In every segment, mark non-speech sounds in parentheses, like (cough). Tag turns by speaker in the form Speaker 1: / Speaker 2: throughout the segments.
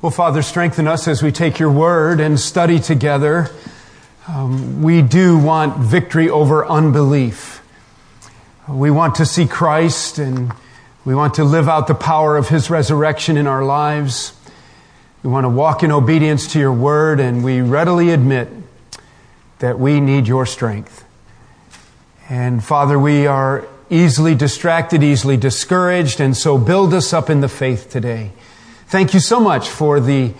Speaker 1: Well, Father, strengthen us as we take your word and study together. Um, we do want victory over unbelief. We want to see Christ and we want to live out the power of his resurrection in our lives. We want to walk in obedience to your word, and we readily admit that we need your strength. And Father, we are easily distracted, easily discouraged, and so build us up in the faith today. Thank you so much for the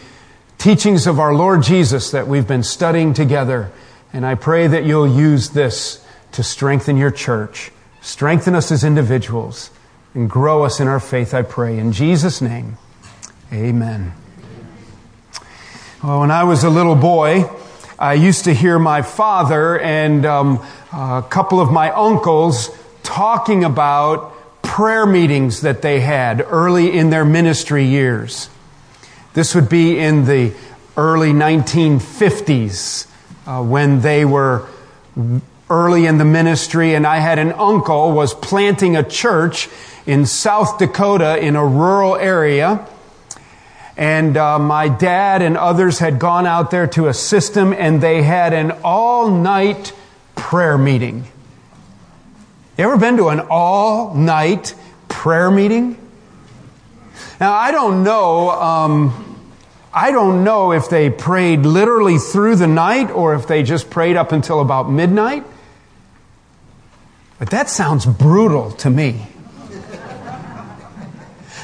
Speaker 1: teachings of our Lord Jesus that we've been studying together. And I pray that you'll use this to strengthen your church, strengthen us as individuals, and grow us in our faith, I pray. In Jesus' name, amen. Well, when I was a little boy, I used to hear my father and um, a couple of my uncles talking about prayer meetings that they had early in their ministry years. This would be in the early 1950s uh, when they were early in the ministry and I had an uncle was planting a church in South Dakota in a rural area. And uh, my dad and others had gone out there to assist him, and they had an all night prayer meeting. You ever been to an all night prayer meeting? Now, I don't know. Um, I don't know if they prayed literally through the night or if they just prayed up until about midnight. But that sounds brutal to me.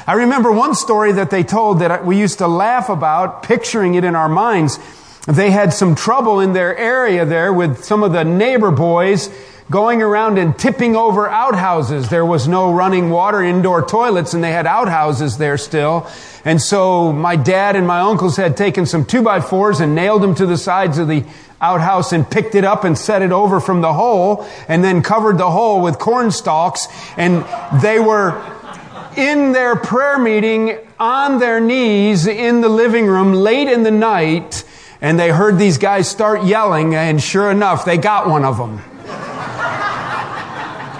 Speaker 1: I remember one story that they told that we used to laugh about, picturing it in our minds. They had some trouble in their area there with some of the neighbor boys going around and tipping over outhouses. There was no running water, indoor toilets, and they had outhouses there still. And so my dad and my uncles had taken some two by fours and nailed them to the sides of the outhouse and picked it up and set it over from the hole and then covered the hole with corn stalks. And they were in their prayer meeting on their knees in the living room late in the night and they heard these guys start yelling and sure enough, they got one of them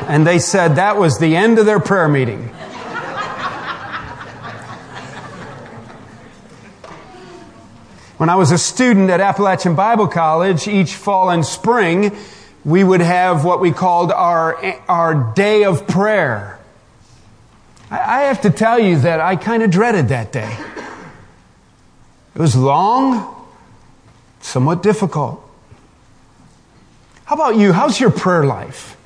Speaker 1: and they said that was the end of their prayer meeting. When I was a student at Appalachian Bible College, each fall and spring, we would have what we called our, our day of prayer. I have to tell you that I kind of dreaded that day. It was long, somewhat difficult. How about you? How's your prayer life?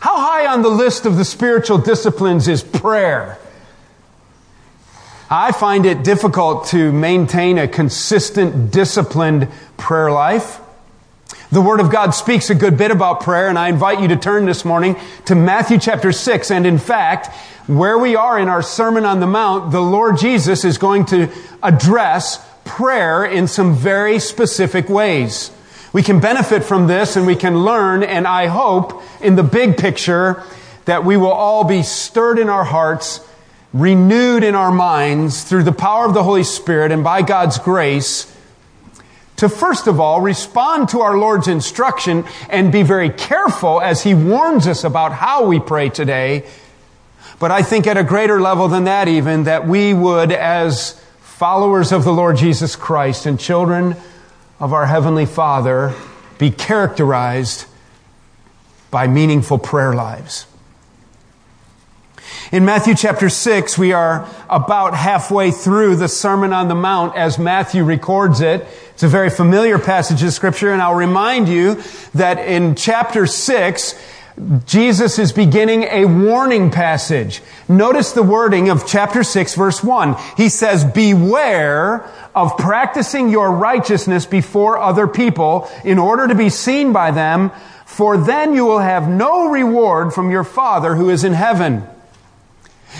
Speaker 1: How high on the list of the spiritual disciplines is prayer? I find it difficult to maintain a consistent, disciplined prayer life. The Word of God speaks a good bit about prayer, and I invite you to turn this morning to Matthew chapter 6. And in fact, where we are in our Sermon on the Mount, the Lord Jesus is going to address prayer in some very specific ways. We can benefit from this and we can learn, and I hope in the big picture that we will all be stirred in our hearts, renewed in our minds through the power of the Holy Spirit and by God's grace to first of all respond to our Lord's instruction and be very careful as He warns us about how we pray today. But I think at a greater level than that even, that we would as followers of the Lord Jesus Christ and children of our Heavenly Father be characterized by meaningful prayer lives. In Matthew chapter 6, we are about halfway through the Sermon on the Mount as Matthew records it. It's a very familiar passage of scripture, and I'll remind you that in chapter 6, Jesus is beginning a warning passage. Notice the wording of chapter 6 verse 1. He says, beware of practicing your righteousness before other people in order to be seen by them, for then you will have no reward from your Father who is in heaven.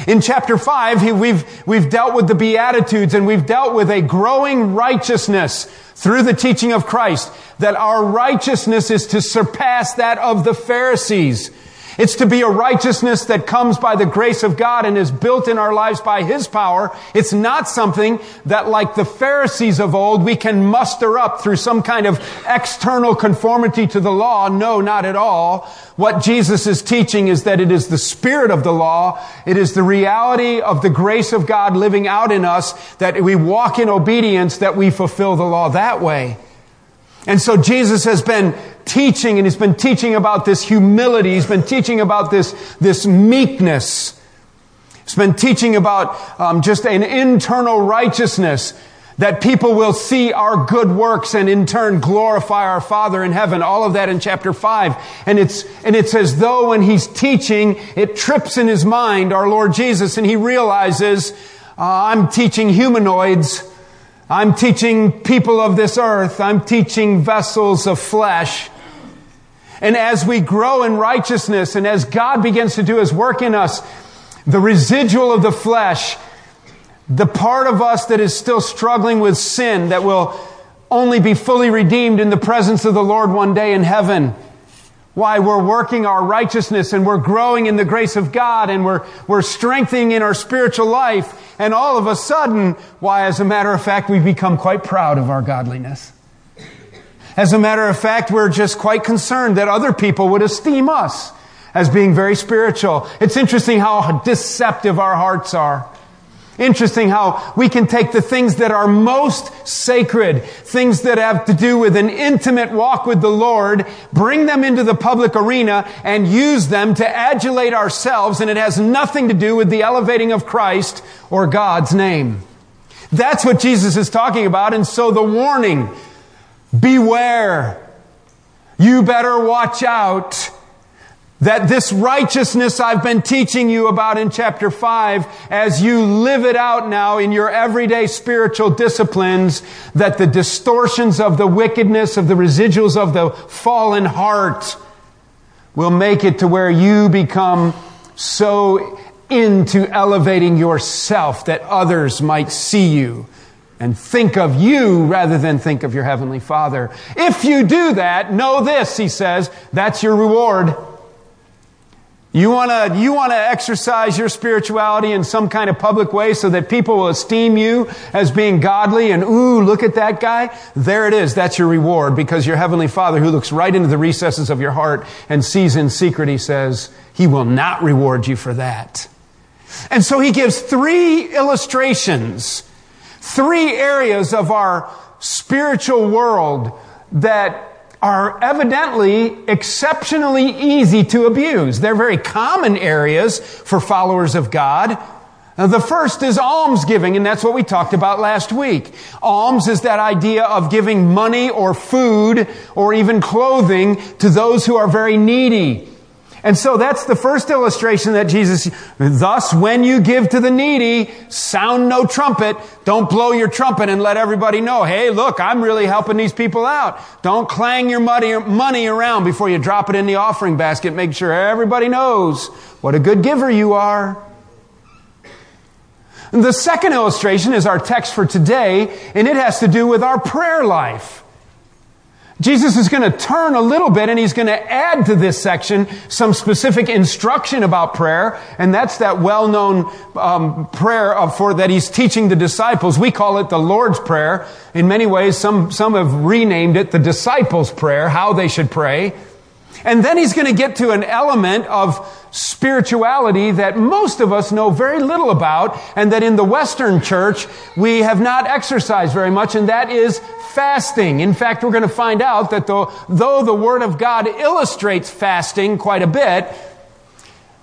Speaker 1: In chapter 5, we've, we've dealt with the Beatitudes and we've dealt with a growing righteousness through the teaching of Christ, that our righteousness is to surpass that of the Pharisees. It's to be a righteousness that comes by the grace of God and is built in our lives by His power. It's not something that, like the Pharisees of old, we can muster up through some kind of external conformity to the law. No, not at all. What Jesus is teaching is that it is the spirit of the law. It is the reality of the grace of God living out in us that we walk in obedience, that we fulfill the law that way. And so Jesus has been teaching and he's been teaching about this humility. He's been teaching about this, this meekness. He's been teaching about um, just an internal righteousness that people will see our good works and in turn glorify our Father in heaven. All of that in chapter 5. And it's, and it's as though when he's teaching, it trips in his mind, our Lord Jesus, and he realizes, uh, I'm teaching humanoids I'm teaching people of this earth. I'm teaching vessels of flesh. And as we grow in righteousness and as God begins to do his work in us, the residual of the flesh, the part of us that is still struggling with sin that will only be fully redeemed in the presence of the Lord one day in heaven, why we're working our righteousness and we're growing in the grace of God and we're, we're strengthening in our spiritual life. And all of a sudden, why, as a matter of fact, we become quite proud of our godliness. As a matter of fact, we're just quite concerned that other people would esteem us as being very spiritual. It's interesting how deceptive our hearts are. Interesting how we can take the things that are most sacred, things that have to do with an intimate walk with the Lord, bring them into the public arena and use them to adulate ourselves, and it has nothing to do with the elevating of Christ or God's name. That's what Jesus is talking about, and so the warning, beware. You better watch out that this righteousness I've been teaching you about in chapter 5, as you live it out now in your everyday spiritual disciplines, that the distortions of the wickedness, of the residuals of the fallen heart, will make it to where you become so into elevating yourself that others might see you and think of you rather than think of your heavenly Father. If you do that, know this, he says, that's your reward. You want to you want to exercise your spirituality in some kind of public way so that people will esteem you as being godly and ooh, look at that guy. There it is. That's your reward because your heavenly Father who looks right into the recesses of your heart and sees in secret, he says, he will not reward you for that. And so he gives three illustrations, three areas of our spiritual world that are evidently exceptionally easy to abuse. They're very common areas for followers of God. Now, the first is almsgiving, and that's what we talked about last week. Alms is that idea of giving money or food or even clothing to those who are very needy. And so that's the first illustration that Jesus, thus when you give to the needy, sound no trumpet. Don't blow your trumpet and let everybody know, hey, look, I'm really helping these people out. Don't clang your money, around before you drop it in the offering basket. Make sure everybody knows what a good giver you are. And the second illustration is our text for today, and it has to do with our prayer life. Jesus is going to turn a little bit and he's going to add to this section some specific instruction about prayer. And that's that well-known um, prayer of, for that he's teaching the disciples. We call it the Lord's Prayer. In many ways, some, some have renamed it the disciples' prayer, how they should pray. And then he's going to get to an element of spirituality that most of us know very little about and that in the Western church we have not exercised very much, and that is fasting. In fact, we're going to find out that though, though the Word of God illustrates fasting quite a bit,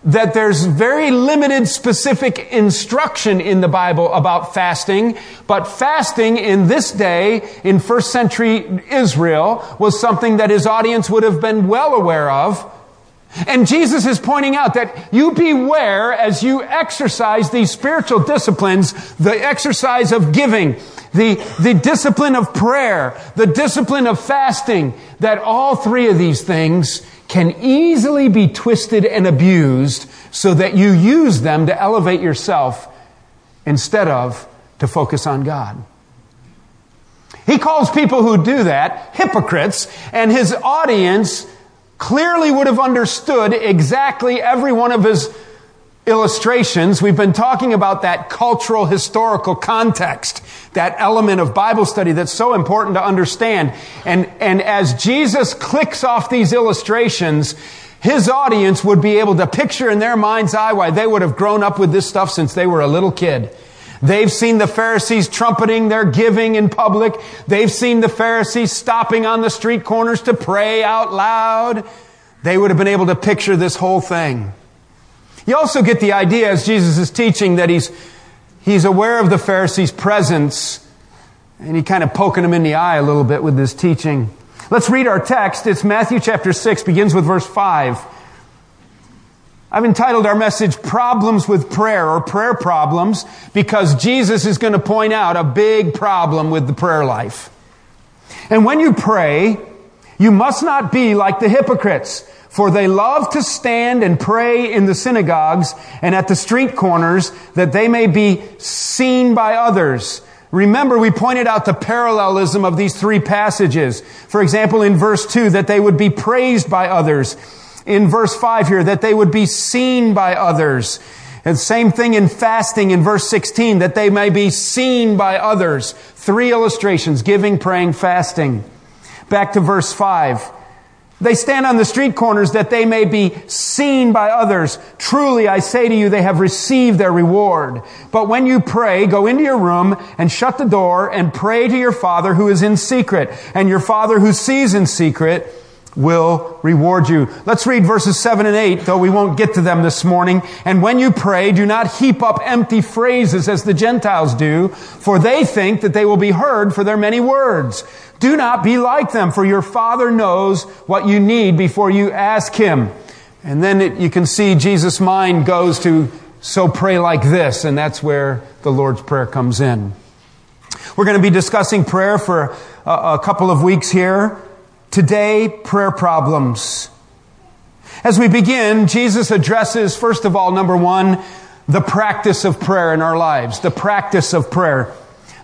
Speaker 1: that there's very limited specific instruction in the Bible about fasting, but fasting in this day, in first century Israel, was something that his audience would have been well aware of. And Jesus is pointing out that you beware as you exercise these spiritual disciplines, the exercise of giving, the, the discipline of prayer, the discipline of fasting, that all three of these things can easily be twisted and abused so that you use them to elevate yourself instead of to focus on God. He calls people who do that hypocrites, and his audience clearly would have understood exactly every one of his illustrations. We've been talking about that cultural historical context, that element of Bible study that's so important to understand. And, and as Jesus clicks off these illustrations, his audience would be able to picture in their mind's eye why they would have grown up with this stuff since they were a little kid. They've seen the Pharisees trumpeting their giving in public. They've seen the Pharisees stopping on the street corners to pray out loud. They would have been able to picture this whole thing. You also get the idea as Jesus is teaching that he's, he's aware of the Pharisees' presence and he kind of poking them in the eye a little bit with this teaching. Let's read our text. It's Matthew chapter 6, begins with verse 5. I've entitled our message Problems with Prayer or Prayer Problems because Jesus is going to point out a big problem with the prayer life. And when you pray, you must not be like the hypocrites for they love to stand and pray in the synagogues and at the street corners that they may be seen by others. Remember, we pointed out the parallelism of these three passages. For example, in verse 2, that they would be praised by others. In verse 5 here, that they would be seen by others. And same thing in fasting in verse 16, that they may be seen by others. Three illustrations, giving, praying, fasting. Back to verse 5. They stand on the street corners that they may be seen by others. Truly, I say to you, they have received their reward. But when you pray, go into your room and shut the door and pray to your Father who is in secret. And your Father who sees in secret will reward you. Let's read verses 7 and 8, though we won't get to them this morning. And when you pray, do not heap up empty phrases as the Gentiles do, for they think that they will be heard for their many words. Do not be like them, for your Father knows what you need before you ask Him. And then it, you can see Jesus' mind goes to, so pray like this, and that's where the Lord's Prayer comes in. We're going to be discussing prayer for a, a couple of weeks here. Today, prayer problems. As we begin, Jesus addresses, first of all, number one, the practice of prayer in our lives. The practice of prayer.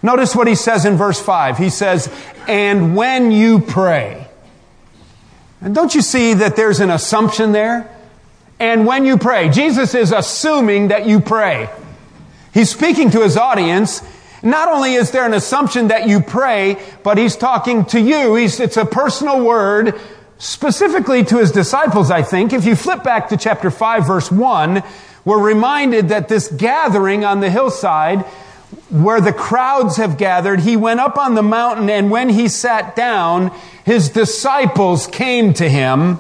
Speaker 1: Notice what he says in verse 5. He says, and when you pray. And don't you see that there's an assumption there? And when you pray. Jesus is assuming that you pray. He's speaking to his audience. Not only is there an assumption that you pray, but he's talking to you. He's, it's a personal word specifically to his disciples, I think. If you flip back to chapter 5 verse 1, we're reminded that this gathering on the hillside where the crowds have gathered, he went up on the mountain and when he sat down, his disciples came to him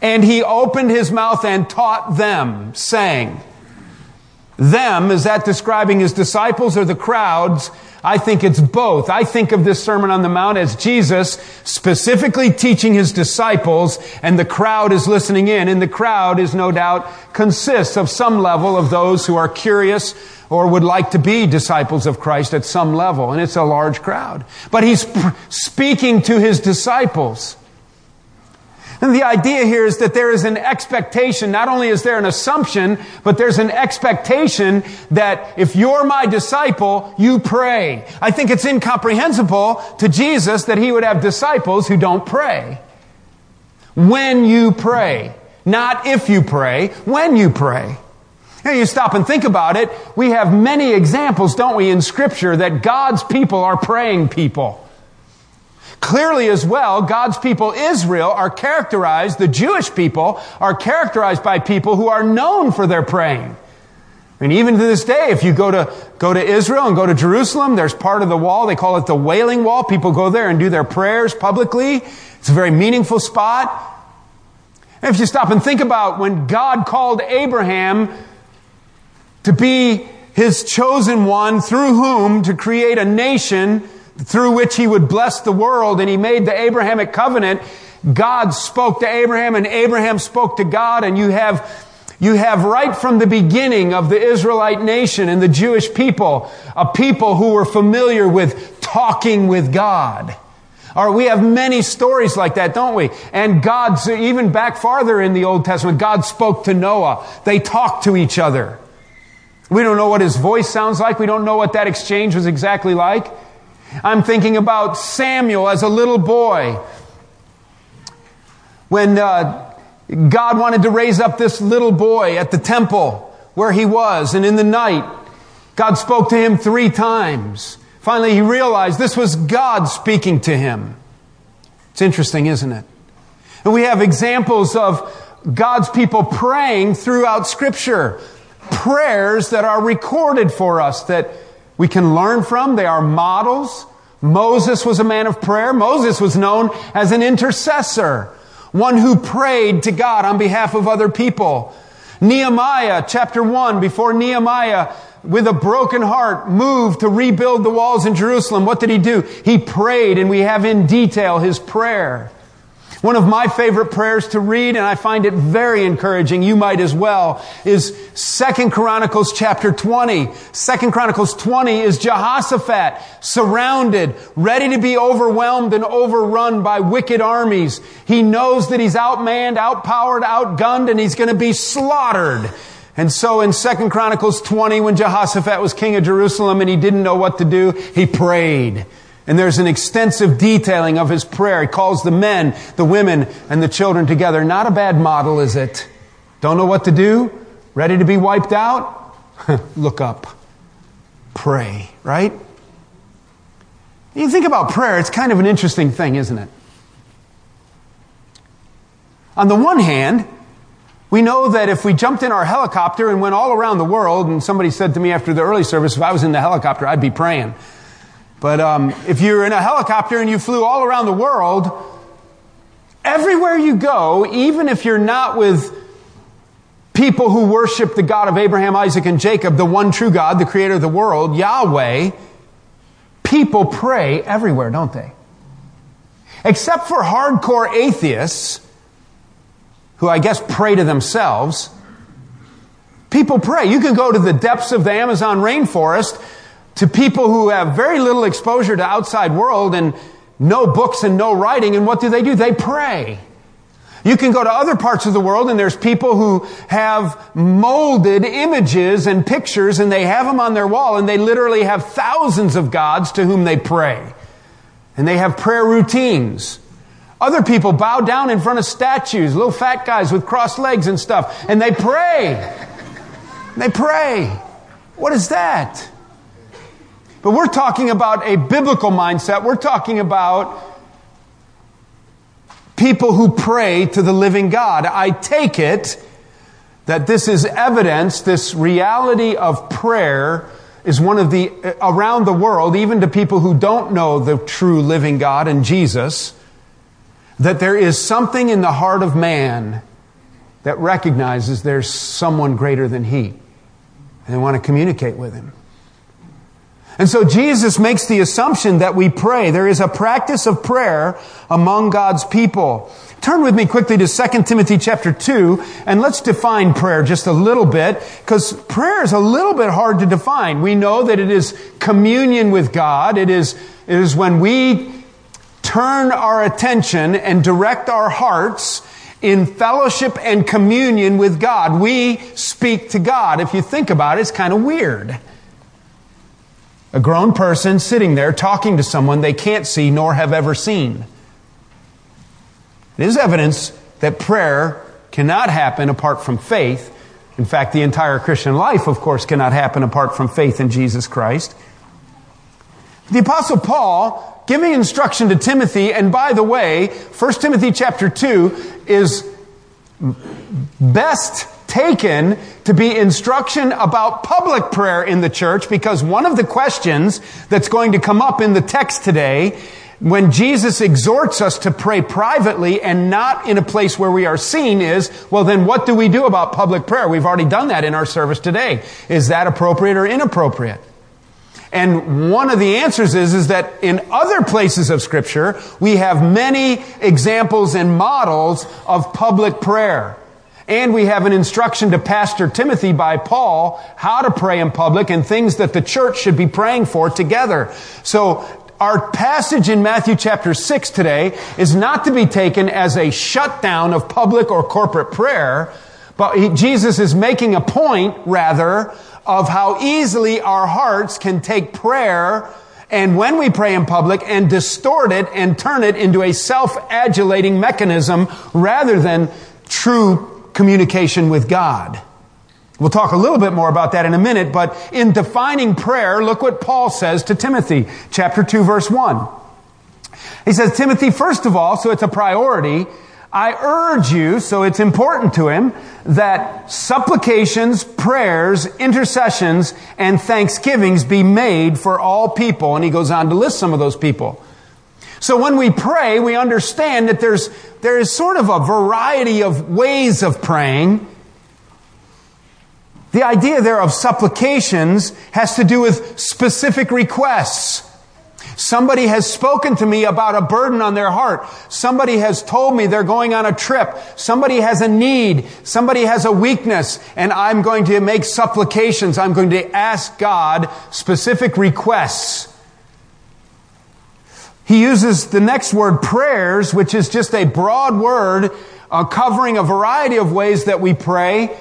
Speaker 1: and he opened his mouth and taught them, saying, them, is that describing his disciples or the crowds? I think it's both. I think of this Sermon on the Mount as Jesus specifically teaching his disciples and the crowd is listening in. And the crowd is no doubt consists of some level of those who are curious or would like to be disciples of Christ at some level. And it's a large crowd. But he's speaking to his disciples. And the idea here is that there is an expectation, not only is there an assumption, but there's an expectation that if you're my disciple, you pray. I think it's incomprehensible to Jesus that he would have disciples who don't pray. When you pray. Not if you pray, when you pray. And you stop and think about it, we have many examples, don't we, in scripture that God's people are praying people. Clearly as well, God's people Israel are characterized, the Jewish people are characterized by people who are known for their praying. I mean, even to this day, if you go to, go to Israel and go to Jerusalem, there's part of the wall, they call it the Wailing Wall. People go there and do their prayers publicly. It's a very meaningful spot. And if you stop and think about when God called Abraham to be his chosen one through whom to create a nation through which he would bless the world and he made the Abrahamic covenant. God spoke to Abraham and Abraham spoke to God and you have you have right from the beginning of the Israelite nation and the Jewish people, a people who were familiar with talking with God. Or we have many stories like that, don't we? And God's, even back farther in the Old Testament, God spoke to Noah. They talked to each other. We don't know what his voice sounds like. We don't know what that exchange was exactly like. I'm thinking about Samuel as a little boy. When uh, God wanted to raise up this little boy at the temple where he was, and in the night, God spoke to him three times. Finally, he realized this was God speaking to him. It's interesting, isn't it? And we have examples of God's people praying throughout Scripture. Prayers that are recorded for us that we can learn from. They are models. Moses was a man of prayer. Moses was known as an intercessor, one who prayed to God on behalf of other people. Nehemiah, chapter 1, before Nehemiah, with a broken heart, moved to rebuild the walls in Jerusalem, what did he do? He prayed, and we have in detail his prayer. One of my favorite prayers to read, and I find it very encouraging, you might as well, is Second Chronicles chapter 20. Second Chronicles 20 is Jehoshaphat surrounded, ready to be overwhelmed and overrun by wicked armies. He knows that he's outmanned, outpowered, outgunned, and he's going to be slaughtered. And so in Second Chronicles 20, when Jehoshaphat was king of Jerusalem and he didn't know what to do, he prayed. And there's an extensive detailing of his prayer. He calls the men, the women, and the children together. Not a bad model, is it? Don't know what to do? Ready to be wiped out? (laughs) Look up. Pray, right? You think about prayer, it's kind of an interesting thing, isn't it? On the one hand, we know that if we jumped in our helicopter and went all around the world, and somebody said to me after the early service, if I was in the helicopter, I'd be praying. But um, if you're in a helicopter and you flew all around the world, everywhere you go, even if you're not with people who worship the God of Abraham, Isaac, and Jacob, the one true God, the creator of the world, Yahweh, people pray everywhere, don't they? Except for hardcore atheists, who I guess pray to themselves, people pray. You can go to the depths of the Amazon rainforest to people who have very little exposure to outside world and no books and no writing. And what do they do? They pray. You can go to other parts of the world and there's people who have molded images and pictures and they have them on their wall and they literally have thousands of gods to whom they pray. And they have prayer routines. Other people bow down in front of statues, little fat guys with crossed legs and stuff, and they pray. They pray. What is that? But we're talking about a biblical mindset. We're talking about people who pray to the living God. I take it that this is evidence, this reality of prayer is one of the, uh, around the world, even to people who don't know the true living God and Jesus, that there is something in the heart of man that recognizes there's someone greater than he. And they want to communicate with him. And so Jesus makes the assumption that we pray. There is a practice of prayer among God's people. Turn with me quickly to 2 Timothy chapter 2 and let's define prayer just a little bit because prayer is a little bit hard to define. We know that it is communion with God. It is, it is when we turn our attention and direct our hearts in fellowship and communion with God. We speak to God. If you think about it, it's kind of weird. A grown person sitting there talking to someone they can't see nor have ever seen. It is evidence that prayer cannot happen apart from faith. In fact, the entire Christian life, of course, cannot happen apart from faith in Jesus Christ. The apostle Paul giving instruction to Timothy, and by the way, 1 Timothy chapter 2 is best taken to be instruction about public prayer in the church because one of the questions that's going to come up in the text today when Jesus exhorts us to pray privately and not in a place where we are seen is, well then what do we do about public prayer? We've already done that in our service today. Is that appropriate or inappropriate? And one of the answers is, is that in other places of scripture, we have many examples and models of public prayer. And we have an instruction to Pastor Timothy by Paul how to pray in public and things that the church should be praying for together. So our passage in Matthew chapter 6 today is not to be taken as a shutdown of public or corporate prayer, but he, Jesus is making a point, rather, of how easily our hearts can take prayer and when we pray in public and distort it and turn it into a self-adulating mechanism rather than true communication with God. We'll talk a little bit more about that in a minute, but in defining prayer, look what Paul says to Timothy, chapter 2, verse 1. He says, Timothy, first of all, so it's a priority, I urge you, so it's important to him, that supplications, prayers, intercessions, and thanksgivings be made for all people. And he goes on to list some of those people. So when we pray, we understand that there's, there is sort of a variety of ways of praying. The idea there of supplications has to do with specific requests. Somebody has spoken to me about a burden on their heart. Somebody has told me they're going on a trip. Somebody has a need. Somebody has a weakness. And I'm going to make supplications. I'm going to ask God specific requests. He uses the next word, prayers, which is just a broad word uh, covering a variety of ways that we pray.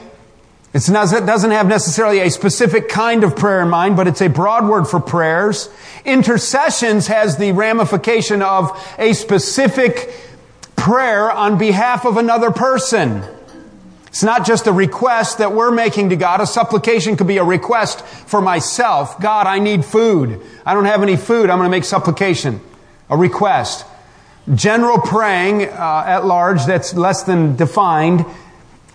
Speaker 1: Not, it doesn't have necessarily a specific kind of prayer in mind, but it's a broad word for prayers. Intercessions has the ramification of a specific prayer on behalf of another person. It's not just a request that we're making to God. A supplication could be a request for myself. God, I need food. I don't have any food. I'm going to make supplication. A request. General praying uh, at large, that's less than defined,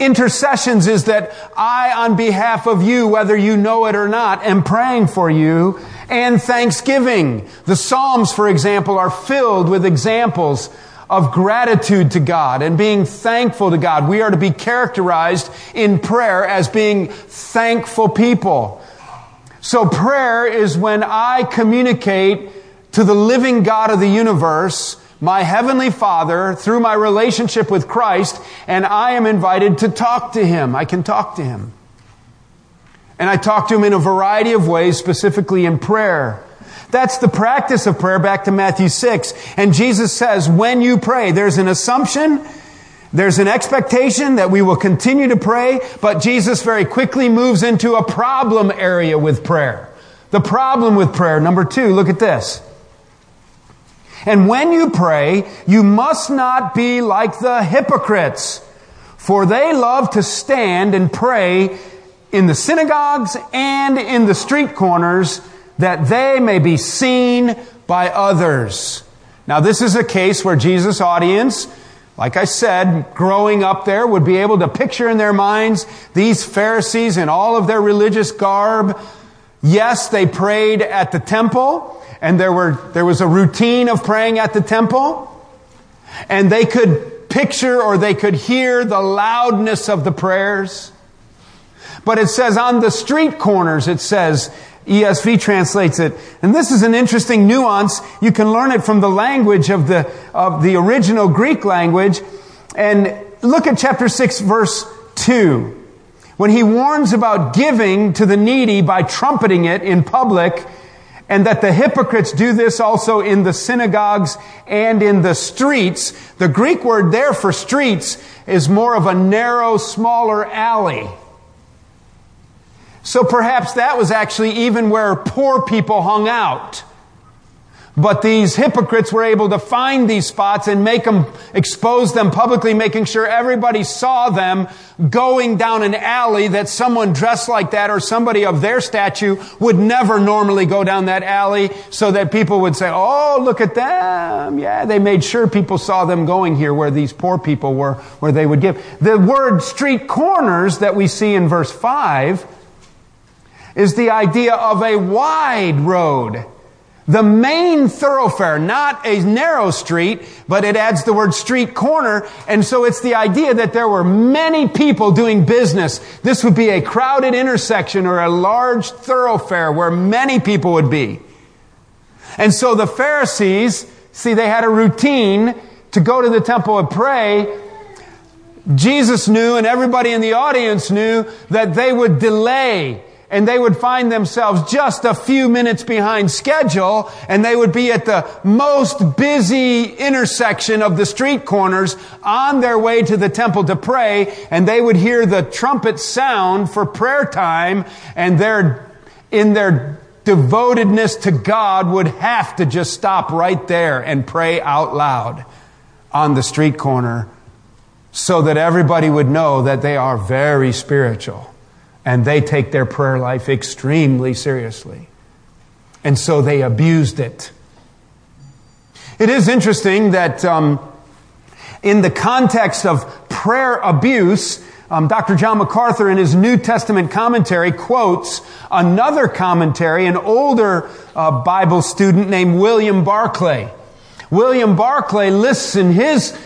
Speaker 1: Intercessions is that I, on behalf of you, whether you know it or not, am praying for you. And thanksgiving. The Psalms, for example, are filled with examples of gratitude to God and being thankful to God. We are to be characterized in prayer as being thankful people. So prayer is when I communicate to the living God of the universe my Heavenly Father through my relationship with Christ, and I am invited to talk to Him. I can talk to Him. And I talk to Him in a variety of ways, specifically in prayer. That's the practice of prayer back to Matthew 6. And Jesus says, when you pray, there's an assumption, there's an expectation that we will continue to pray, but Jesus very quickly moves into a problem area with prayer. The problem with prayer, number two, look at this. And when you pray, you must not be like the hypocrites, for they love to stand and pray in the synagogues and in the street corners that they may be seen by others. Now, this is a case where Jesus' audience, like I said, growing up there, would be able to picture in their minds these Pharisees in all of their religious garb. Yes, they prayed at the temple and there were, there was a routine of praying at the temple, and they could picture or they could hear the loudness of the prayers. But it says on the street corners, it says, ESV translates it. And this is an interesting nuance. You can learn it from the language of the, of the original Greek language. And look at chapter 6 verse 2. When he warns about giving to the needy by trumpeting it in public, and that the hypocrites do this also in the synagogues and in the streets. The Greek word there for streets is more of a narrow, smaller alley. So perhaps that was actually even where poor people hung out. But these hypocrites were able to find these spots and make them, expose them publicly, making sure everybody saw them going down an alley that someone dressed like that or somebody of their stature would never normally go down that alley so that people would say, Oh, look at them. Yeah, they made sure people saw them going here where these poor people were, where they would give. The word street corners that we see in verse 5 is the idea of a wide road the main thoroughfare, not a narrow street, but it adds the word street corner. And so it's the idea that there were many people doing business. This would be a crowded intersection or a large thoroughfare where many people would be. And so the Pharisees, see, they had a routine to go to the temple and pray. Jesus knew and everybody in the audience knew that they would delay and they would find themselves just a few minutes behind schedule and they would be at the most busy intersection of the street corners on their way to the temple to pray and they would hear the trumpet sound for prayer time and they're in their devotedness to God would have to just stop right there and pray out loud on the street corner so that everybody would know that they are very spiritual and they take their prayer life extremely seriously. And so they abused it. It is interesting that um, in the context of prayer abuse, um, Dr. John MacArthur, in his New Testament commentary, quotes another commentary, an older uh, Bible student named William Barclay. William Barclay lists in his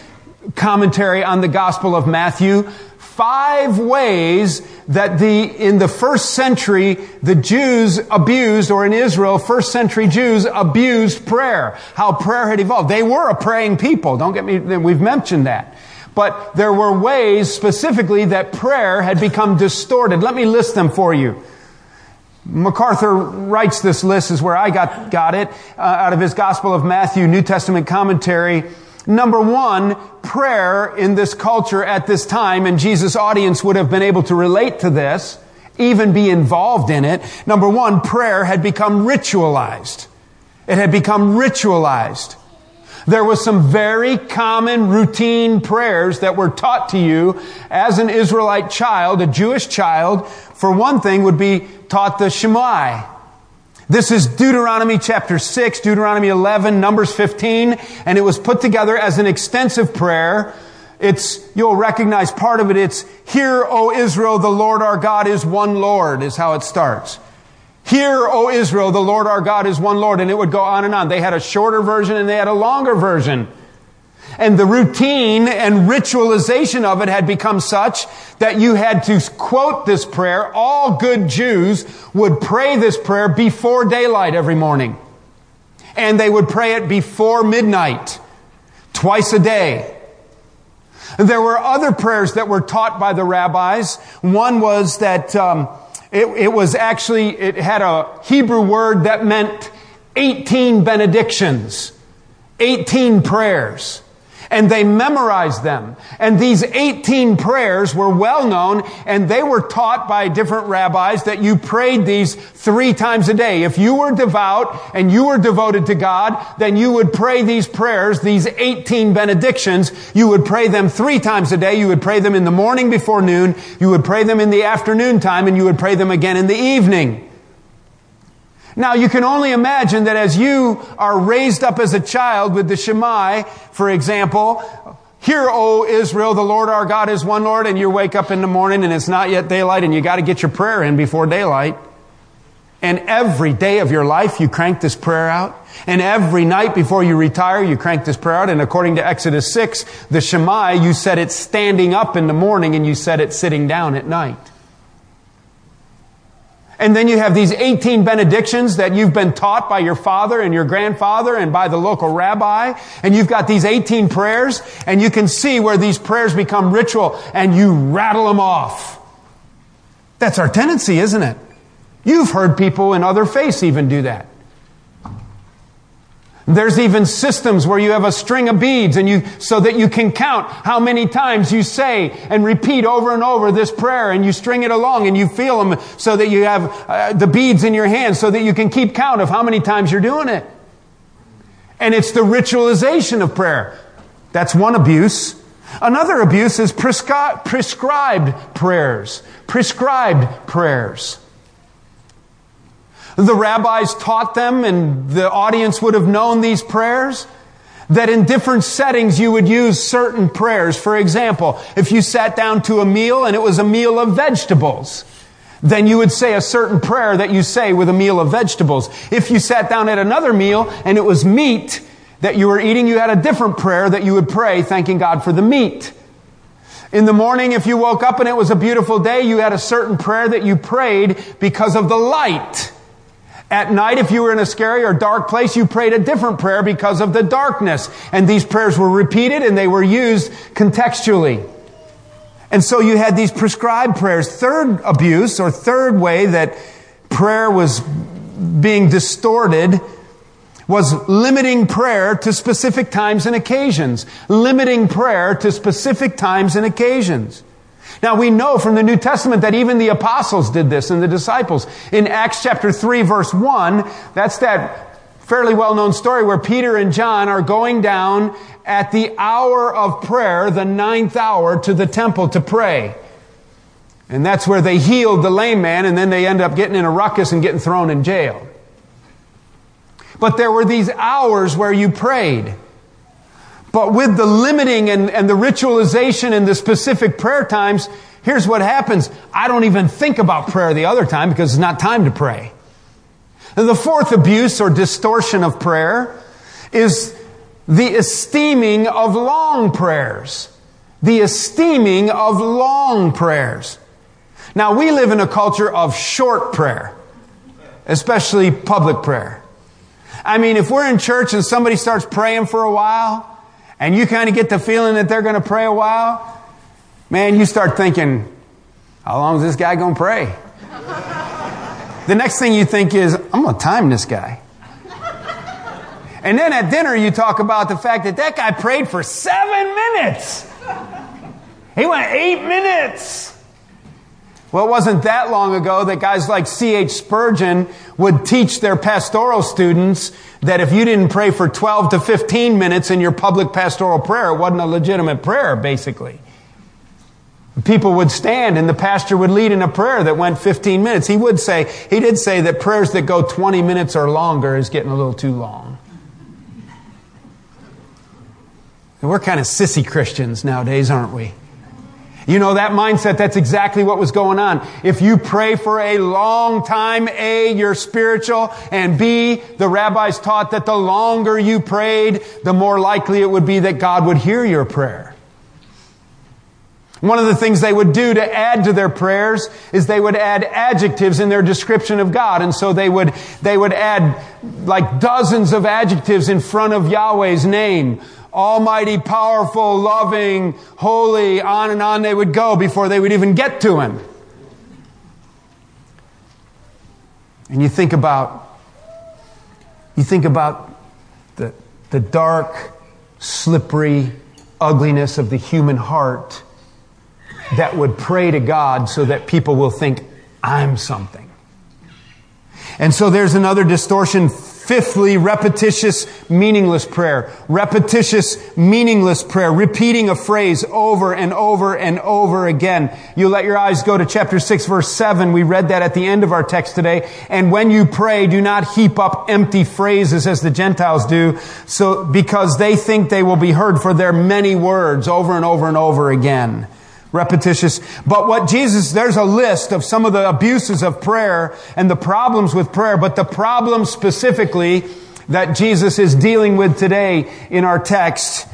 Speaker 1: commentary on the Gospel of Matthew five ways that the, in the first century, the Jews abused, or in Israel, first century Jews abused prayer. How prayer had evolved. They were a praying people. Don't get me, we've mentioned that. But there were ways specifically that prayer had become distorted. Let me list them for you. MacArthur writes this list is where I got, got it uh, out of his Gospel of Matthew New Testament commentary. Number one, prayer in this culture at this time, and Jesus' audience would have been able to relate to this, even be involved in it. Number one, prayer had become ritualized. It had become ritualized. There was some very common routine prayers that were taught to you as an Israelite child, a Jewish child. For one thing would be taught the Shema. This is Deuteronomy chapter 6, Deuteronomy 11, Numbers 15, and it was put together as an extensive prayer. It's, you'll recognize part of it. It's, Hear, O Israel, the Lord our God is one Lord, is how it starts. Hear, O Israel, the Lord our God is one Lord. And it would go on and on. They had a shorter version and they had a longer version. And the routine and ritualization of it had become such that you had to quote this prayer. All good Jews would pray this prayer before daylight every morning. And they would pray it before midnight, twice a day. There were other prayers that were taught by the rabbis. One was that, um, it, it was actually, it had a Hebrew word that meant 18 benedictions, 18 prayers and they memorized them. And these 18 prayers were well known and they were taught by different rabbis that you prayed these three times a day. If you were devout and you were devoted to God, then you would pray these prayers, these 18 benedictions. You would pray them three times a day. You would pray them in the morning before noon. You would pray them in the afternoon time and you would pray them again in the evening. Now you can only imagine that as you are raised up as a child with the Shema, for example, Hear, O Israel, the Lord our God is one Lord, and you wake up in the morning and it's not yet daylight and you got to get your prayer in before daylight. And every day of your life you crank this prayer out. And every night before you retire, you crank this prayer out. And according to Exodus 6, the Shema, you said it standing up in the morning and you said it sitting down at night. And then you have these 18 benedictions that you've been taught by your father and your grandfather and by the local rabbi. And you've got these 18 prayers and you can see where these prayers become ritual and you rattle them off. That's our tendency, isn't it? You've heard people in other faiths even do that. There's even systems where you have a string of beads and you, so that you can count how many times you say and repeat over and over this prayer and you string it along and you feel them so that you have uh, the beads in your hands so that you can keep count of how many times you're doing it. And it's the ritualization of prayer. That's one abuse. Another abuse is prescri- prescribed prayers. Prescribed prayers. The rabbis taught them and the audience would have known these prayers. That in different settings you would use certain prayers. For example, if you sat down to a meal and it was a meal of vegetables, then you would say a certain prayer that you say with a meal of vegetables. If you sat down at another meal and it was meat that you were eating, you had a different prayer that you would pray thanking God for the meat. In the morning, if you woke up and it was a beautiful day, you had a certain prayer that you prayed because of the light. At night, if you were in a scary or dark place, you prayed a different prayer because of the darkness. And these prayers were repeated and they were used contextually. And so you had these prescribed prayers. Third abuse or third way that prayer was being distorted was limiting prayer to specific times and occasions. Limiting prayer to specific times and occasions. Now we know from the New Testament that even the apostles did this and the disciples. In Acts chapter 3 verse 1, that's that fairly well-known story where Peter and John are going down at the hour of prayer, the ninth hour, to the temple to pray. And that's where they healed the lame man, and then they end up getting in a ruckus and getting thrown in jail. But there were these hours where you prayed. But with the limiting and, and the ritualization and the specific prayer times, here's what happens. I don't even think about prayer the other time because it's not time to pray. And the fourth abuse or distortion of prayer is the esteeming of long prayers. The esteeming of long prayers. Now, we live in a culture of short prayer, especially public prayer. I mean, if we're in church and somebody starts praying for a while, and you kind of get the feeling that they're going to pray a while, man, you start thinking, how long is this guy going to pray? the next thing you think is, I'm going to time this guy. And then at dinner, you talk about the fact that that guy prayed for seven minutes. He went eight minutes. Well, it wasn't that long ago that guys like C.H. Spurgeon would teach their pastoral students that if you didn't pray for 12 to 15 minutes in your public pastoral prayer, it wasn't a legitimate prayer, basically. People would stand and the pastor would lead in a prayer that went 15 minutes. He would say, he did say that prayers that go 20 minutes or longer is getting a little too long. And we're kind of sissy Christians nowadays, aren't we? You know, that mindset, that's exactly what was going on. If you pray for a long time, A, you're spiritual, and B, the rabbis taught that the longer you prayed, the more likely it would be that God would hear your prayer. One of the things they would do to add to their prayers is they would add adjectives in their description of God. And so they would, they would add like dozens of adjectives in front of Yahweh's name almighty, powerful, loving, holy, on and on they would go before they would even get to him. And you think about, you think about the, the dark, slippery ugliness of the human heart that would pray to God so that people will think, I'm something. And so there's another distortion Fifthly, repetitious, meaningless prayer. Repetitious, meaningless prayer. Repeating a phrase over and over and over again. You let your eyes go to chapter 6 verse 7. We read that at the end of our text today. And when you pray, do not heap up empty phrases as the Gentiles do, so, because they think they will be heard for their many words over and over and over again repetitious. But what Jesus, there's a list of some of the abuses of prayer and the problems with prayer, but the problem specifically that Jesus is dealing with today in our text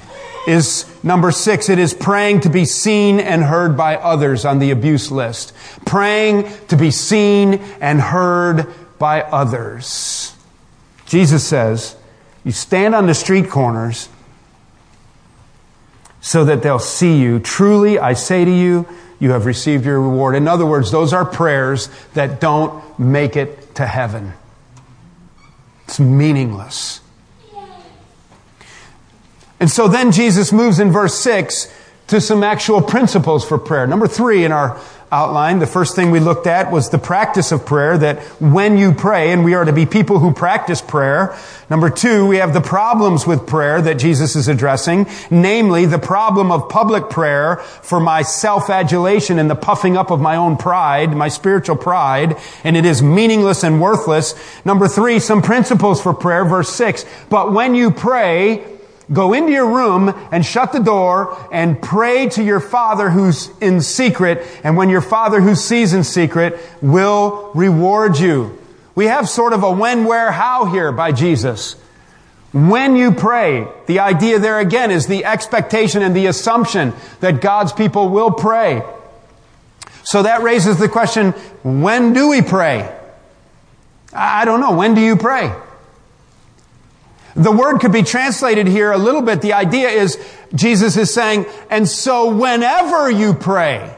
Speaker 1: is number six. It is praying to be seen and heard by others on the abuse list. Praying to be seen and heard by others. Jesus says, you stand on the street corners so that they'll see you. Truly, I say to you, you have received your reward. In other words, those are prayers that don't make it to heaven. It's meaningless. And so then Jesus moves in verse 6 to some actual principles for prayer. Number three in our outline, the first thing we looked at was the practice of prayer, that when you pray, and we are to be people who practice prayer. Number two, we have the problems with prayer that Jesus is addressing, namely the problem of public prayer for my self-adulation and the puffing up of my own pride, my spiritual pride, and it is meaningless and worthless. Number three, some principles for prayer, verse six. But when you pray, Go into your room and shut the door and pray to your Father who's in secret. And when your Father who sees in secret will reward you. We have sort of a when, where, how here by Jesus. When you pray, the idea there again is the expectation and the assumption that God's people will pray. So that raises the question, when do we pray? I don't know. When do you pray? The word could be translated here a little bit. The idea is Jesus is saying, and so whenever you pray.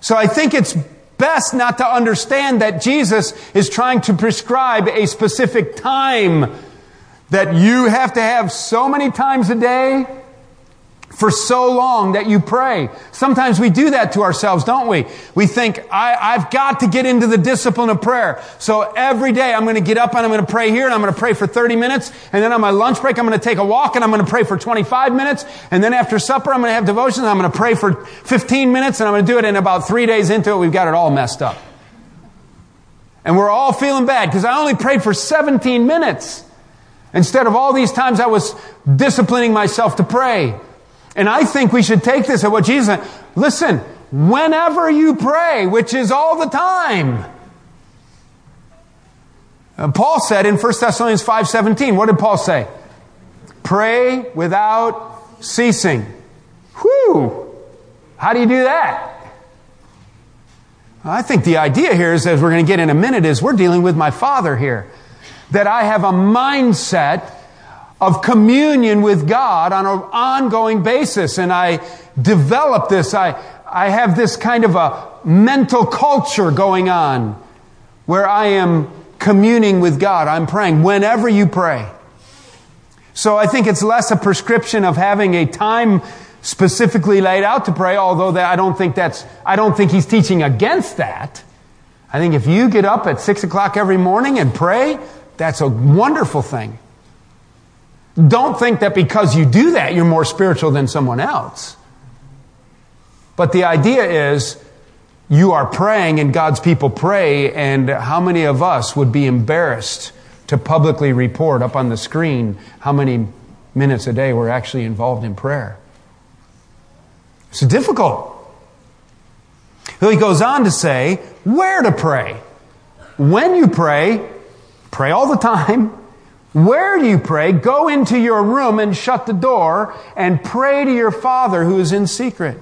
Speaker 1: So I think it's best not to understand that Jesus is trying to prescribe a specific time that you have to have so many times a day for so long that you pray. Sometimes we do that to ourselves, don't we? We think, I, have got to get into the discipline of prayer. So every day I'm going to get up and I'm going to pray here and I'm going to pray for 30 minutes. And then on my lunch break, I'm going to take a walk and I'm going to pray for 25 minutes. And then after supper, I'm going to have devotions. I'm going to pray for 15 minutes and I'm going to do it. And about three days into it, we've got it all messed up. And we're all feeling bad because I only prayed for 17 minutes. Instead of all these times I was disciplining myself to pray. And I think we should take this at what Jesus said. Listen, whenever you pray, which is all the time. Uh, Paul said in 1 Thessalonians 5:17, what did Paul say? Pray without ceasing. Whew! How do you do that? I think the idea here is, as we're going to get in a minute, is we're dealing with my Father here. That I have a mindset of communion with God on an ongoing basis. And I develop this. I, I have this kind of a mental culture going on where I am communing with God. I'm praying whenever you pray. So I think it's less a prescription of having a time specifically laid out to pray, although that I don't think that's, I don't think he's teaching against that. I think if you get up at six o'clock every morning and pray, that's a wonderful thing. Don't think that because you do that, you're more spiritual than someone else. But the idea is you are praying and God's people pray, and how many of us would be embarrassed to publicly report up on the screen how many minutes a day we're actually involved in prayer? It's difficult. So he goes on to say where to pray. When you pray, pray all the (laughs) time. Where do you pray? Go into your room and shut the door and pray to your Father who is in secret.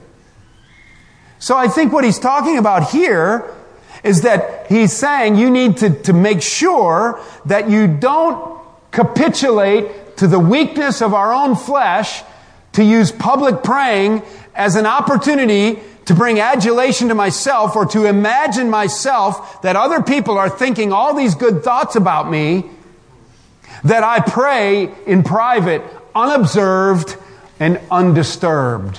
Speaker 1: So I think what he's talking about here is that he's saying you need to, to make sure that you don't capitulate to the weakness of our own flesh to use public praying as an opportunity to bring adulation to myself or to imagine myself that other people are thinking all these good thoughts about me that I pray in private, unobserved and undisturbed.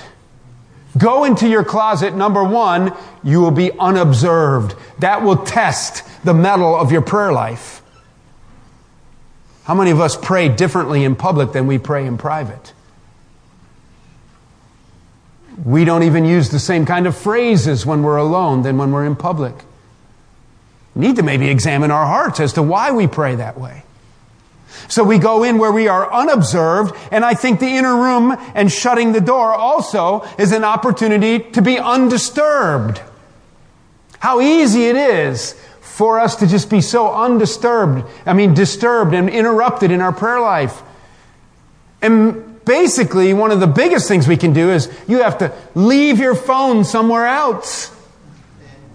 Speaker 1: Go into your closet. Number one, you will be unobserved. That will test the mettle of your prayer life. How many of us pray differently in public than we pray in private? We don't even use the same kind of phrases when we're alone than when we're in public. We need to maybe examine our hearts as to why we pray that way. So we go in where we are unobserved, and I think the inner room and shutting the door also is an opportunity to be undisturbed. How easy it is for us to just be so undisturbed, I mean, disturbed and interrupted in our prayer life. And basically, one of the biggest things we can do is you have to leave your phone somewhere else.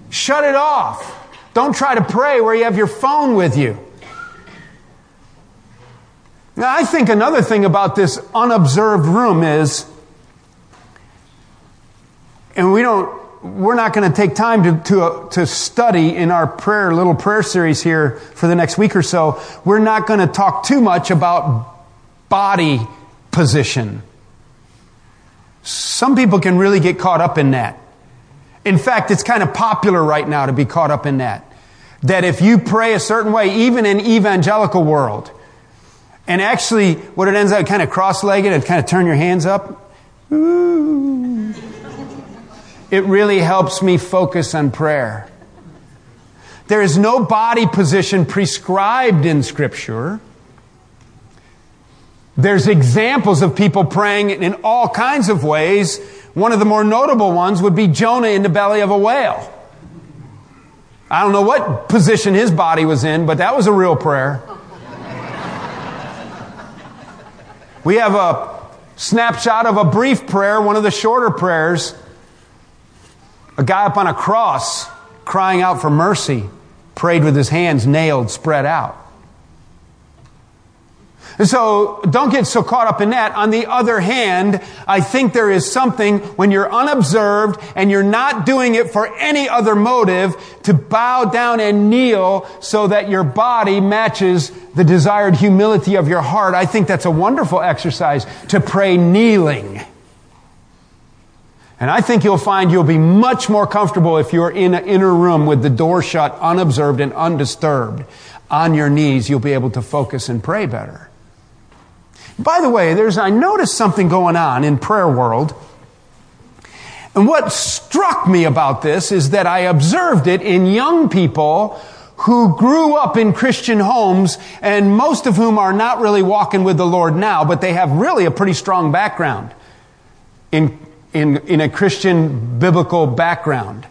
Speaker 1: Shut it off. Don't try to pray where you have your phone with you. Now, I think another thing about this unobserved room is, and we don't, we're not going to take time to, to, uh, to study in our prayer, little prayer series here for the next week or so. We're not going to talk too much about body position. Some people can really get caught up in that. In fact, it's kind of popular right now to be caught up in that. That if you pray a certain way, even in evangelical world, and actually, what it ends up kind of cross-legged and kind of turn your hands up. It really helps me focus on prayer. There is no body position prescribed in Scripture. There's examples of people praying in all kinds of ways. One of the more notable ones would be Jonah in the belly of a whale. I don't know what position his body was in, but that was a real prayer. We have a snapshot of a brief prayer, one of the shorter prayers. A guy up on a cross crying out for mercy, prayed with his hands nailed, spread out. So don't get so caught up in that. On the other hand, I think there is something when you're unobserved and you're not doing it for any other motive to bow down and kneel so that your body matches the desired humility of your heart. I think that's a wonderful exercise to pray kneeling. And I think you'll find you'll be much more comfortable if you're in an inner room with the door shut, unobserved and undisturbed. On your knees, you'll be able to focus and pray better. By the way, there's, I noticed something going on in prayer world. And what struck me about this is that I observed it in young people who grew up in Christian homes and most of whom are not really walking with the Lord now, but they have really a pretty strong background in, in, in a Christian biblical background.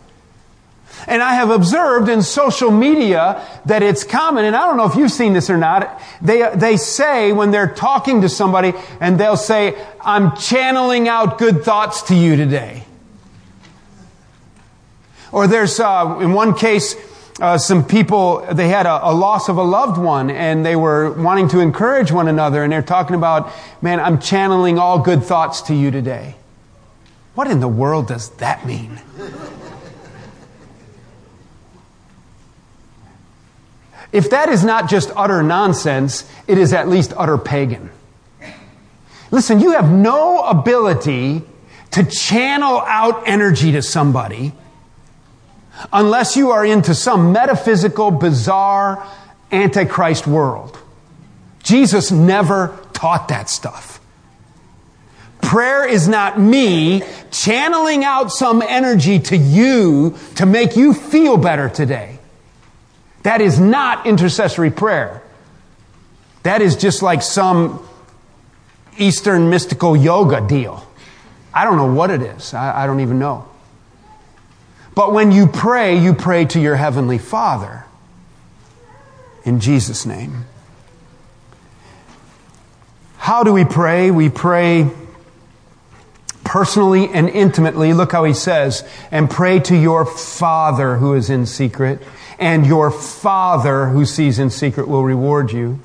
Speaker 1: And I have observed in social media that it's common, and I don't know if you've seen this or not, they, they say when they're talking to somebody, and they'll say, I'm channeling out good thoughts to you today. Or there's, uh, in one case, uh, some people, they had a, a, loss of a loved one and they were wanting to encourage one another and they're talking about, man, I'm channeling all good thoughts to you today. What in the world does that mean? If that is not just utter nonsense, it is at least utter pagan. Listen, you have no ability to channel out energy to somebody unless you are into some metaphysical, bizarre, antichrist world. Jesus never taught that stuff. Prayer is not me channeling out some energy to you to make you feel better today. That is not intercessory prayer. That is just like some Eastern mystical yoga deal. I don't know what it is. I, I don't even know. But when you pray, you pray to your Heavenly Father. In Jesus' name. How do we pray? We pray personally and intimately. Look how he says, and pray to your Father who is in secret, and your Father who sees in secret will reward you.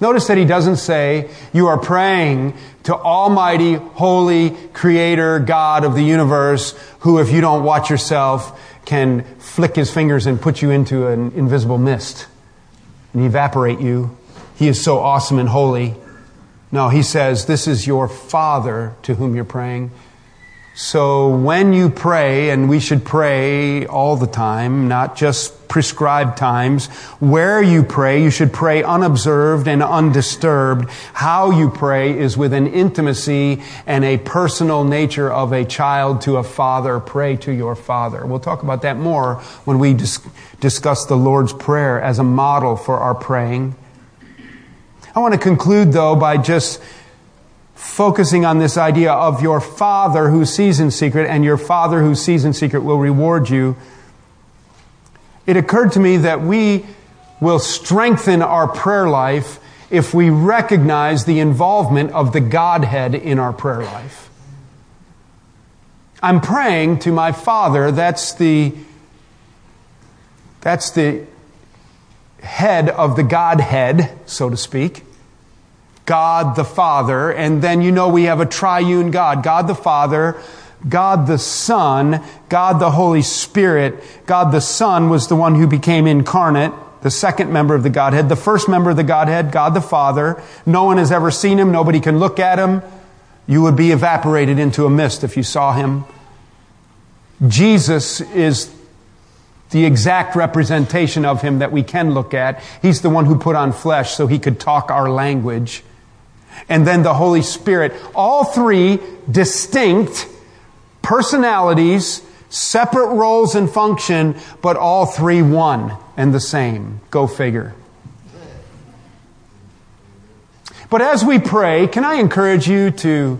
Speaker 1: Notice that he doesn't say, you are praying to Almighty, Holy, Creator, God of the universe, who, if you don't watch yourself, can flick his fingers and put you into an invisible mist and evaporate you. He is so awesome and holy. No, he says, this is your Father to whom you're praying. So when you pray, and we should pray all the time, not just prescribed times, where you pray, you should pray unobserved and undisturbed. How you pray is with an intimacy and a personal nature of a child to a father. Pray to your father. We'll talk about that more when we dis- discuss the Lord's Prayer as a model for our praying. I want to conclude though by just focusing on this idea of your Father who sees in secret, and your Father who sees in secret will reward you, it occurred to me that we will strengthen our prayer life if we recognize the involvement of the Godhead in our prayer life. I'm praying to my Father, that's the, that's the head of the Godhead, so to speak. God the Father, and then you know we have a triune God. God the Father, God the Son, God the Holy Spirit. God the Son was the one who became incarnate, the second member of the Godhead. The first member of the Godhead, God the Father. No one has ever seen him. Nobody can look at him. You would be evaporated into a mist if you saw him. Jesus is the exact representation of him that we can look at. He's the one who put on flesh so he could talk our language and then the Holy Spirit. All three distinct personalities, separate roles and function, but all three one and the same. Go figure. But as we pray, can I encourage you to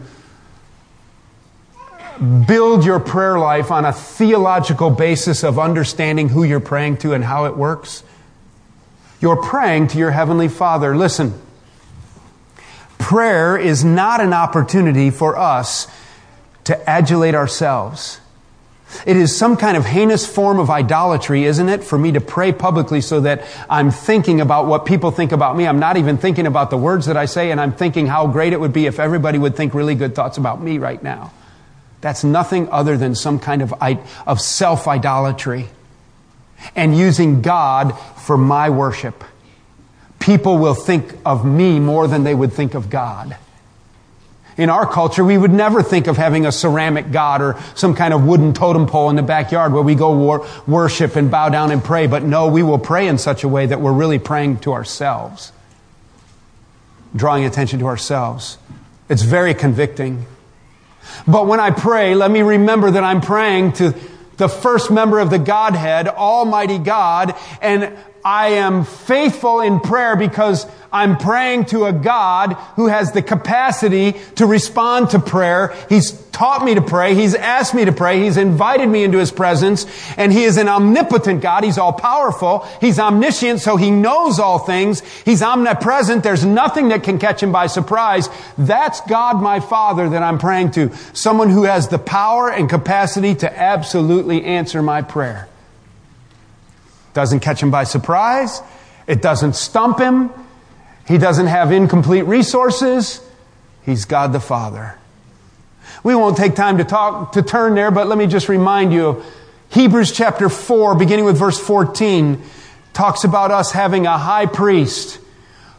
Speaker 1: build your prayer life on a theological basis of understanding who you're praying to and how it works? You're praying to your Heavenly Father. Listen. Prayer is not an opportunity for us to adulate ourselves. It is some kind of heinous form of idolatry, isn't it? For me to pray publicly so that I'm thinking about what people think about me. I'm not even thinking about the words that I say, and I'm thinking how great it would be if everybody would think really good thoughts about me right now. That's nothing other than some kind of, of self idolatry and using God for my worship people will think of me more than they would think of God. In our culture, we would never think of having a ceramic god or some kind of wooden totem pole in the backyard where we go wor- worship and bow down and pray. But no, we will pray in such a way that we're really praying to ourselves, drawing attention to ourselves. It's very convicting. But when I pray, let me remember that I'm praying to the first member of the Godhead, Almighty God, and I am faithful in prayer because I'm praying to a God who has the capacity to respond to prayer. He's taught me to pray. He's asked me to pray. He's invited me into His presence. And He is an omnipotent God. He's all powerful. He's omniscient, so He knows all things. He's omnipresent. There's nothing that can catch Him by surprise. That's God my Father that I'm praying to. Someone who has the power and capacity to absolutely answer my prayer. Doesn't catch Him by surprise. It doesn't stump Him. He doesn't have incomplete resources. He's God the Father. We won't take time to talk, to turn there, but let me just remind you Hebrews chapter 4, beginning with verse 14, talks about us having a high priest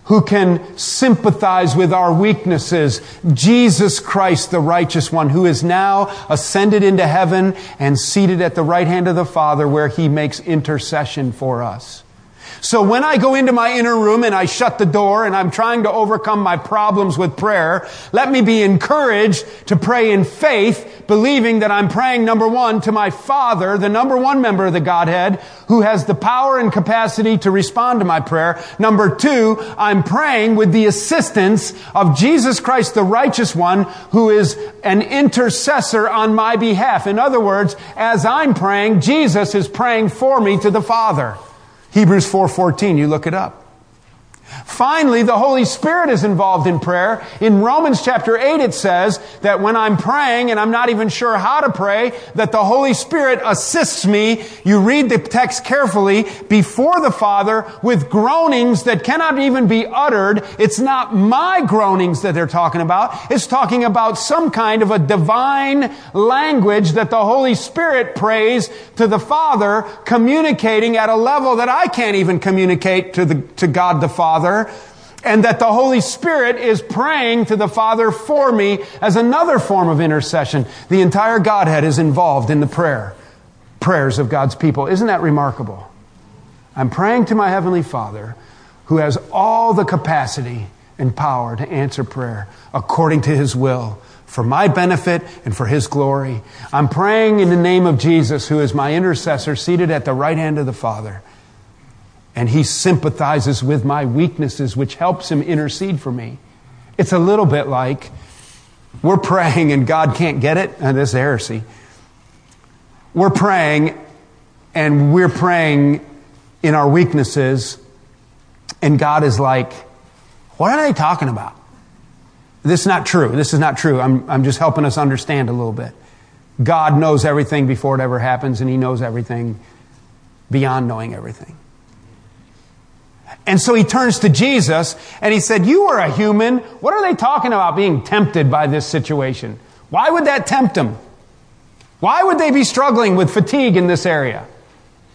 Speaker 1: who can sympathize with our weaknesses. Jesus Christ, the righteous one, who is now ascended into heaven and seated at the right hand of the Father where he makes intercession for us. So when I go into my inner room and I shut the door and I'm trying to overcome my problems with prayer, let me be encouraged to pray in faith, believing that I'm praying number one to my Father, the number one member of the Godhead, who has the power and capacity to respond to my prayer. Number two, I'm praying with the assistance of Jesus Christ, the righteous one, who is an intercessor on my behalf. In other words, as I'm praying, Jesus is praying for me to the Father. Hebrews 4:14, you look it up. Finally, the Holy Spirit is involved in prayer. In Romans chapter 8, it says that when I'm praying and I'm not even sure how to pray, that the Holy Spirit assists me. You read the text carefully before the Father with groanings that cannot even be uttered. It's not my groanings that they're talking about. It's talking about some kind of a divine language that the Holy Spirit prays to the Father, communicating at a level that I can't even communicate to the, to God the Father. Father, and that the Holy Spirit is praying to the Father for me as another form of intercession. The entire Godhead is involved in the prayer, prayers of God's people. Isn't that remarkable? I'm praying to my Heavenly Father who has all the capacity and power to answer prayer according to His will for my benefit and for His glory. I'm praying in the name of Jesus, who is my intercessor, seated at the right hand of the Father and he sympathizes with my weaknesses, which helps him intercede for me. It's a little bit like we're praying and God can't get it, and this is heresy. We're praying and we're praying in our weaknesses, and God is like, What are they talking about? This is not true. This is not true. I'm, I'm just helping us understand a little bit. God knows everything before it ever happens, and He knows everything beyond knowing everything. And so he turns to Jesus and he said, You are a human. What are they talking about being tempted by this situation? Why would that tempt them? Why would they be struggling with fatigue in this area?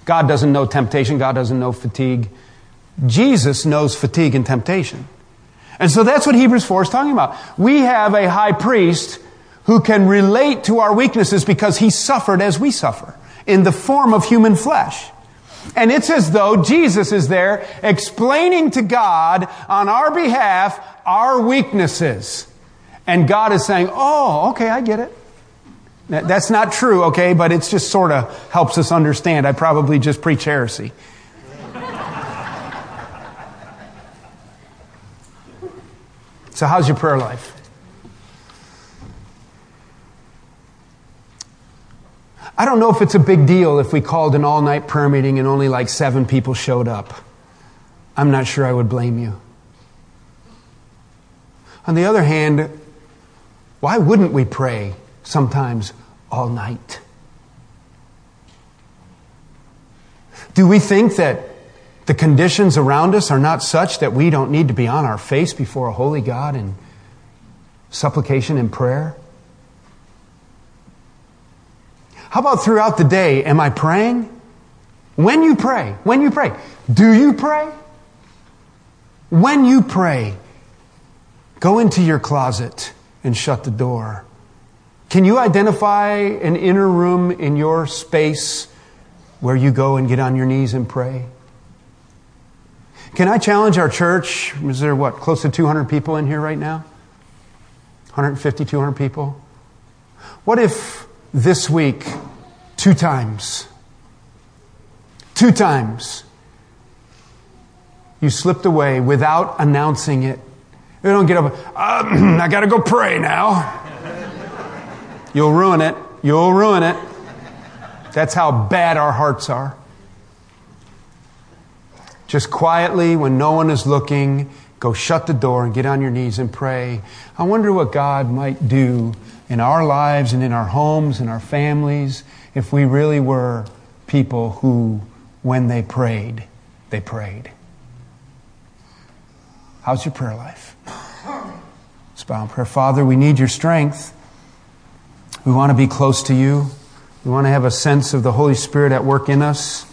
Speaker 1: God doesn't know temptation. God doesn't know fatigue. Jesus knows fatigue and temptation. And so that's what Hebrews 4 is talking about. We have a high priest who can relate to our weaknesses because he suffered as we suffer in the form of human flesh. And it's as though Jesus is there explaining to God on our behalf our weaknesses. And God is saying, Oh, okay, I get it. That's not true, okay, but it's just sort of helps us understand. I probably just preach heresy. so, how's your prayer life? I don't know if it's a big deal if we called an all night prayer meeting and only like seven people showed up. I'm not sure I would blame you. On the other hand, why wouldn't we pray sometimes all night? Do we think that the conditions around us are not such that we don't need to be on our face before a holy God in supplication and prayer? How about throughout the day? Am I praying? When you pray, when you pray, do you pray? When you pray, go into your closet and shut the door. Can you identify an inner room in your space where you go and get on your knees and pray? Can I challenge our church? Is there what, close to 200 people in here right now? 150, 200 people? What if this week, two times, two times, you slipped away without announcing it? You don't get up, uh, (clears throat) I got to go pray now. You'll ruin it. You'll ruin it. That's how bad our hearts are. Just quietly, when no one is looking, go shut the door and get on your knees and pray. I wonder what God might do in our lives and in our homes and our families if we really were people who, when they prayed, they prayed. How's your prayer life? Let's bow in prayer. Father, we need your strength. We want to be close to you. We want to have a sense of the Holy Spirit at work in us.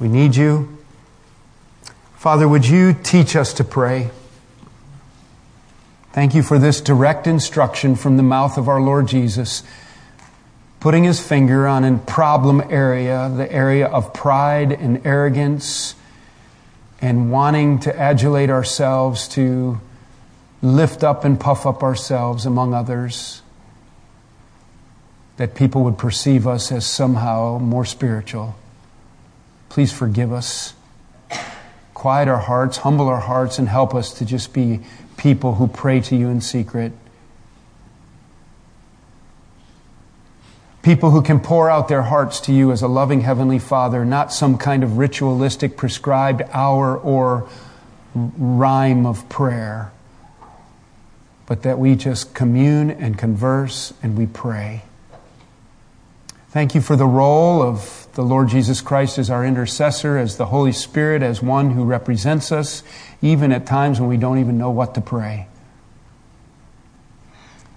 Speaker 1: We need you. Father, would you teach us to pray? Thank you for this direct instruction from the mouth of our Lord Jesus, putting his finger on a problem area, the area of pride and arrogance, and wanting to adulate ourselves, to lift up and puff up ourselves among others that people would perceive us as somehow more spiritual. Please forgive us. Quiet our hearts, humble our hearts, and help us to just be people who pray to you in secret. People who can pour out their hearts to you as a loving Heavenly Father, not some kind of ritualistic prescribed hour or rhyme of prayer, but that we just commune and converse and we pray. Thank you for the role of the Lord Jesus Christ as our intercessor, as the Holy Spirit, as one who represents us, even at times when we don't even know what to pray.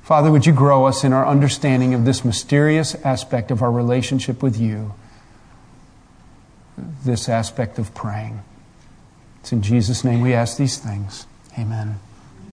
Speaker 1: Father, would you grow us in our understanding of this mysterious aspect of our relationship with you, this aspect of praying. It's in Jesus' name we ask these things. Amen.